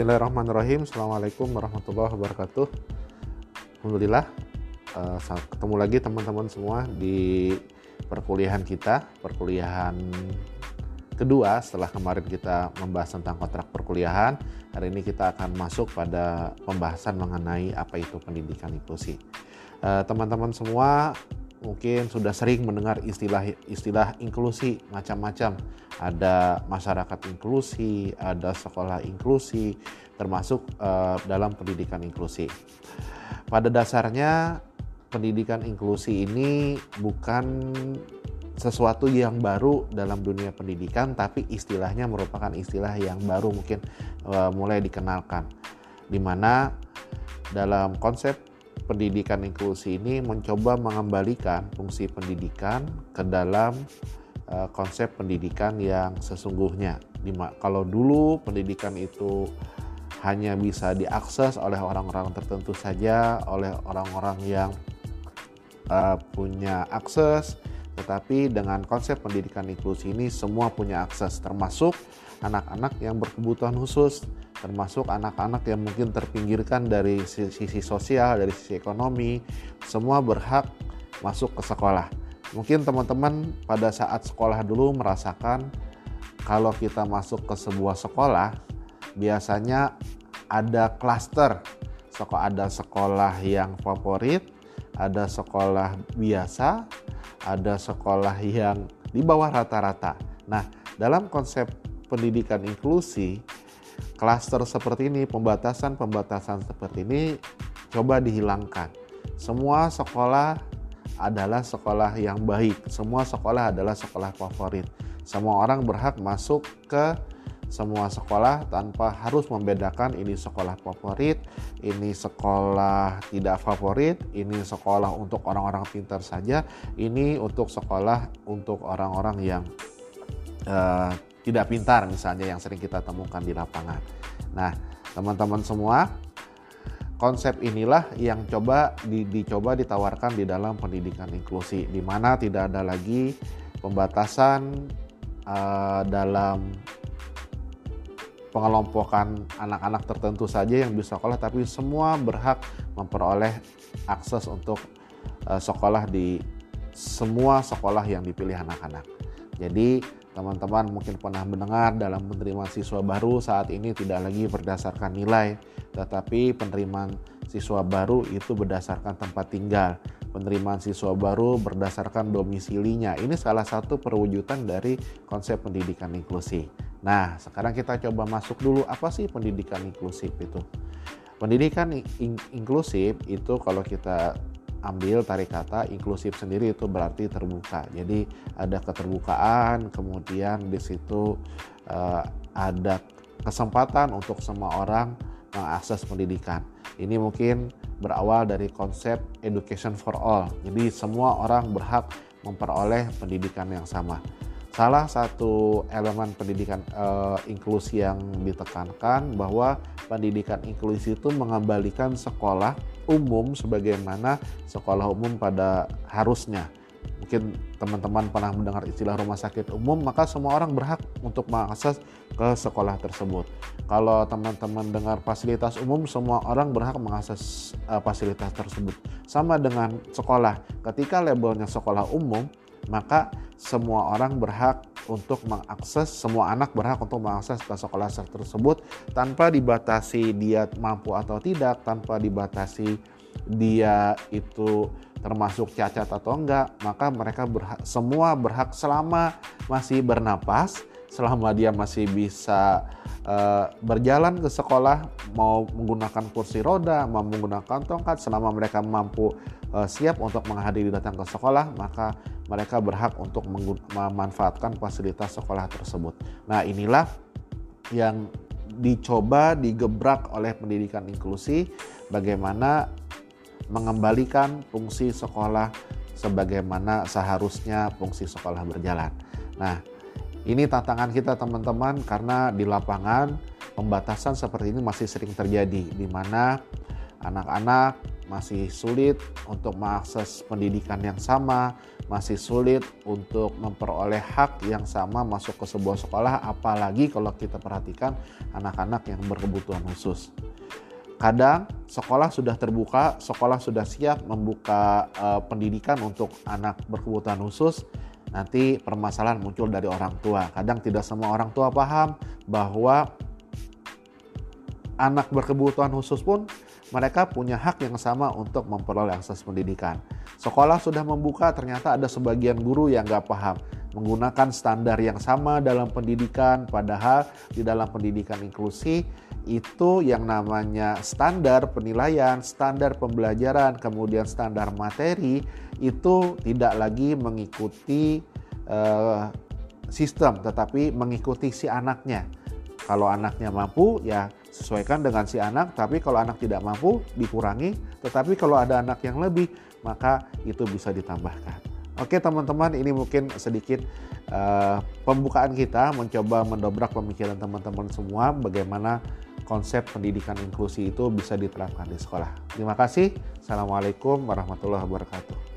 Bismillahirrahmanirrahim. Assalamualaikum warahmatullahi wabarakatuh. Alhamdulillah, uh, ketemu lagi teman-teman semua di perkuliahan kita, perkuliahan kedua setelah kemarin kita membahas tentang kontrak perkuliahan. Hari ini kita akan masuk pada pembahasan mengenai apa itu pendidikan inklusi. Uh, teman-teman semua mungkin sudah sering mendengar istilah-istilah inklusi macam-macam. Ada masyarakat inklusi, ada sekolah inklusi, termasuk uh, dalam pendidikan inklusi. Pada dasarnya pendidikan inklusi ini bukan sesuatu yang baru dalam dunia pendidikan, tapi istilahnya merupakan istilah yang baru mungkin uh, mulai dikenalkan, di mana dalam konsep pendidikan inklusi ini mencoba mengembalikan fungsi pendidikan ke dalam uh, konsep pendidikan yang sesungguhnya. Dima, kalau dulu pendidikan itu hanya bisa diakses oleh orang-orang tertentu saja, oleh orang-orang yang uh, punya akses, tetapi dengan konsep pendidikan inklusi ini semua punya akses, termasuk anak-anak yang berkebutuhan khusus termasuk anak-anak yang mungkin terpinggirkan dari sisi sosial, dari sisi ekonomi, semua berhak masuk ke sekolah. Mungkin teman-teman pada saat sekolah dulu merasakan kalau kita masuk ke sebuah sekolah, biasanya ada klaster. Ada sekolah yang favorit, ada sekolah biasa, ada sekolah yang di bawah rata-rata. Nah, dalam konsep pendidikan inklusi, klaster seperti ini, pembatasan-pembatasan seperti ini coba dihilangkan. Semua sekolah adalah sekolah yang baik, semua sekolah adalah sekolah favorit. Semua orang berhak masuk ke semua sekolah tanpa harus membedakan ini sekolah favorit, ini sekolah tidak favorit, ini sekolah untuk orang-orang pintar saja, ini untuk sekolah untuk orang-orang yang uh, tidak pintar misalnya yang sering kita temukan di lapangan. Nah, teman-teman semua, konsep inilah yang coba di, dicoba ditawarkan di dalam pendidikan inklusi, di mana tidak ada lagi pembatasan uh, dalam pengelompokan anak-anak tertentu saja yang bisa sekolah, tapi semua berhak memperoleh akses untuk uh, sekolah di semua sekolah yang dipilih anak-anak. Jadi Teman-teman mungkin pernah mendengar dalam penerimaan siswa baru saat ini tidak lagi berdasarkan nilai, tetapi penerimaan siswa baru itu berdasarkan tempat tinggal. Penerimaan siswa baru berdasarkan domisilinya. Ini salah satu perwujudan dari konsep pendidikan inklusi. Nah, sekarang kita coba masuk dulu apa sih pendidikan inklusif itu? Pendidikan in inklusif itu kalau kita ambil tarik kata inklusif sendiri itu berarti terbuka. Jadi ada keterbukaan, kemudian di situ uh, ada kesempatan untuk semua orang mengakses pendidikan. Ini mungkin berawal dari konsep education for all. Jadi semua orang berhak memperoleh pendidikan yang sama. Salah satu elemen pendidikan uh, inklusi yang ditekankan bahwa pendidikan inklusi itu mengembalikan sekolah umum sebagaimana sekolah umum pada harusnya. Mungkin teman-teman pernah mendengar istilah rumah sakit umum, maka semua orang berhak untuk mengakses ke sekolah tersebut. Kalau teman-teman dengar fasilitas umum, semua orang berhak mengakses uh, fasilitas tersebut. Sama dengan sekolah, ketika labelnya sekolah umum, maka semua orang berhak untuk mengakses, semua anak berhak untuk mengakses ke sekolah tersebut tanpa dibatasi dia mampu atau tidak, tanpa dibatasi dia itu termasuk cacat atau enggak, maka mereka berhak, semua berhak selama masih bernapas, selama dia masih bisa uh, berjalan ke sekolah, mau menggunakan kursi roda, mau menggunakan tongkat, selama mereka mampu uh, siap untuk menghadiri datang ke sekolah, maka mereka berhak untuk memanfaatkan fasilitas sekolah tersebut. Nah, inilah yang dicoba digebrak oleh pendidikan inklusi bagaimana mengembalikan fungsi sekolah sebagaimana seharusnya fungsi sekolah berjalan. Nah, ini tantangan kita teman-teman karena di lapangan pembatasan seperti ini masih sering terjadi di mana anak-anak masih sulit untuk mengakses pendidikan yang sama, masih sulit untuk memperoleh hak yang sama masuk ke sebuah sekolah, apalagi kalau kita perhatikan anak-anak yang berkebutuhan khusus. Kadang sekolah sudah terbuka, sekolah sudah siap membuka uh, pendidikan untuk anak berkebutuhan khusus, nanti permasalahan muncul dari orang tua. Kadang tidak semua orang tua paham bahwa anak berkebutuhan khusus pun mereka punya hak yang sama untuk memperoleh akses pendidikan. Sekolah sudah membuka, ternyata ada sebagian guru yang nggak paham menggunakan standar yang sama dalam pendidikan, padahal di dalam pendidikan inklusi itu yang namanya standar penilaian, standar pembelajaran, kemudian standar materi itu tidak lagi mengikuti uh, sistem, tetapi mengikuti si anaknya. Kalau anaknya mampu, ya sesuaikan dengan si anak. Tapi kalau anak tidak mampu, dikurangi. Tetapi kalau ada anak yang lebih, maka itu bisa ditambahkan. Oke teman-teman, ini mungkin sedikit uh, pembukaan kita mencoba mendobrak pemikiran teman-teman semua bagaimana konsep pendidikan inklusi itu bisa diterapkan di sekolah. Terima kasih. Assalamualaikum warahmatullahi wabarakatuh.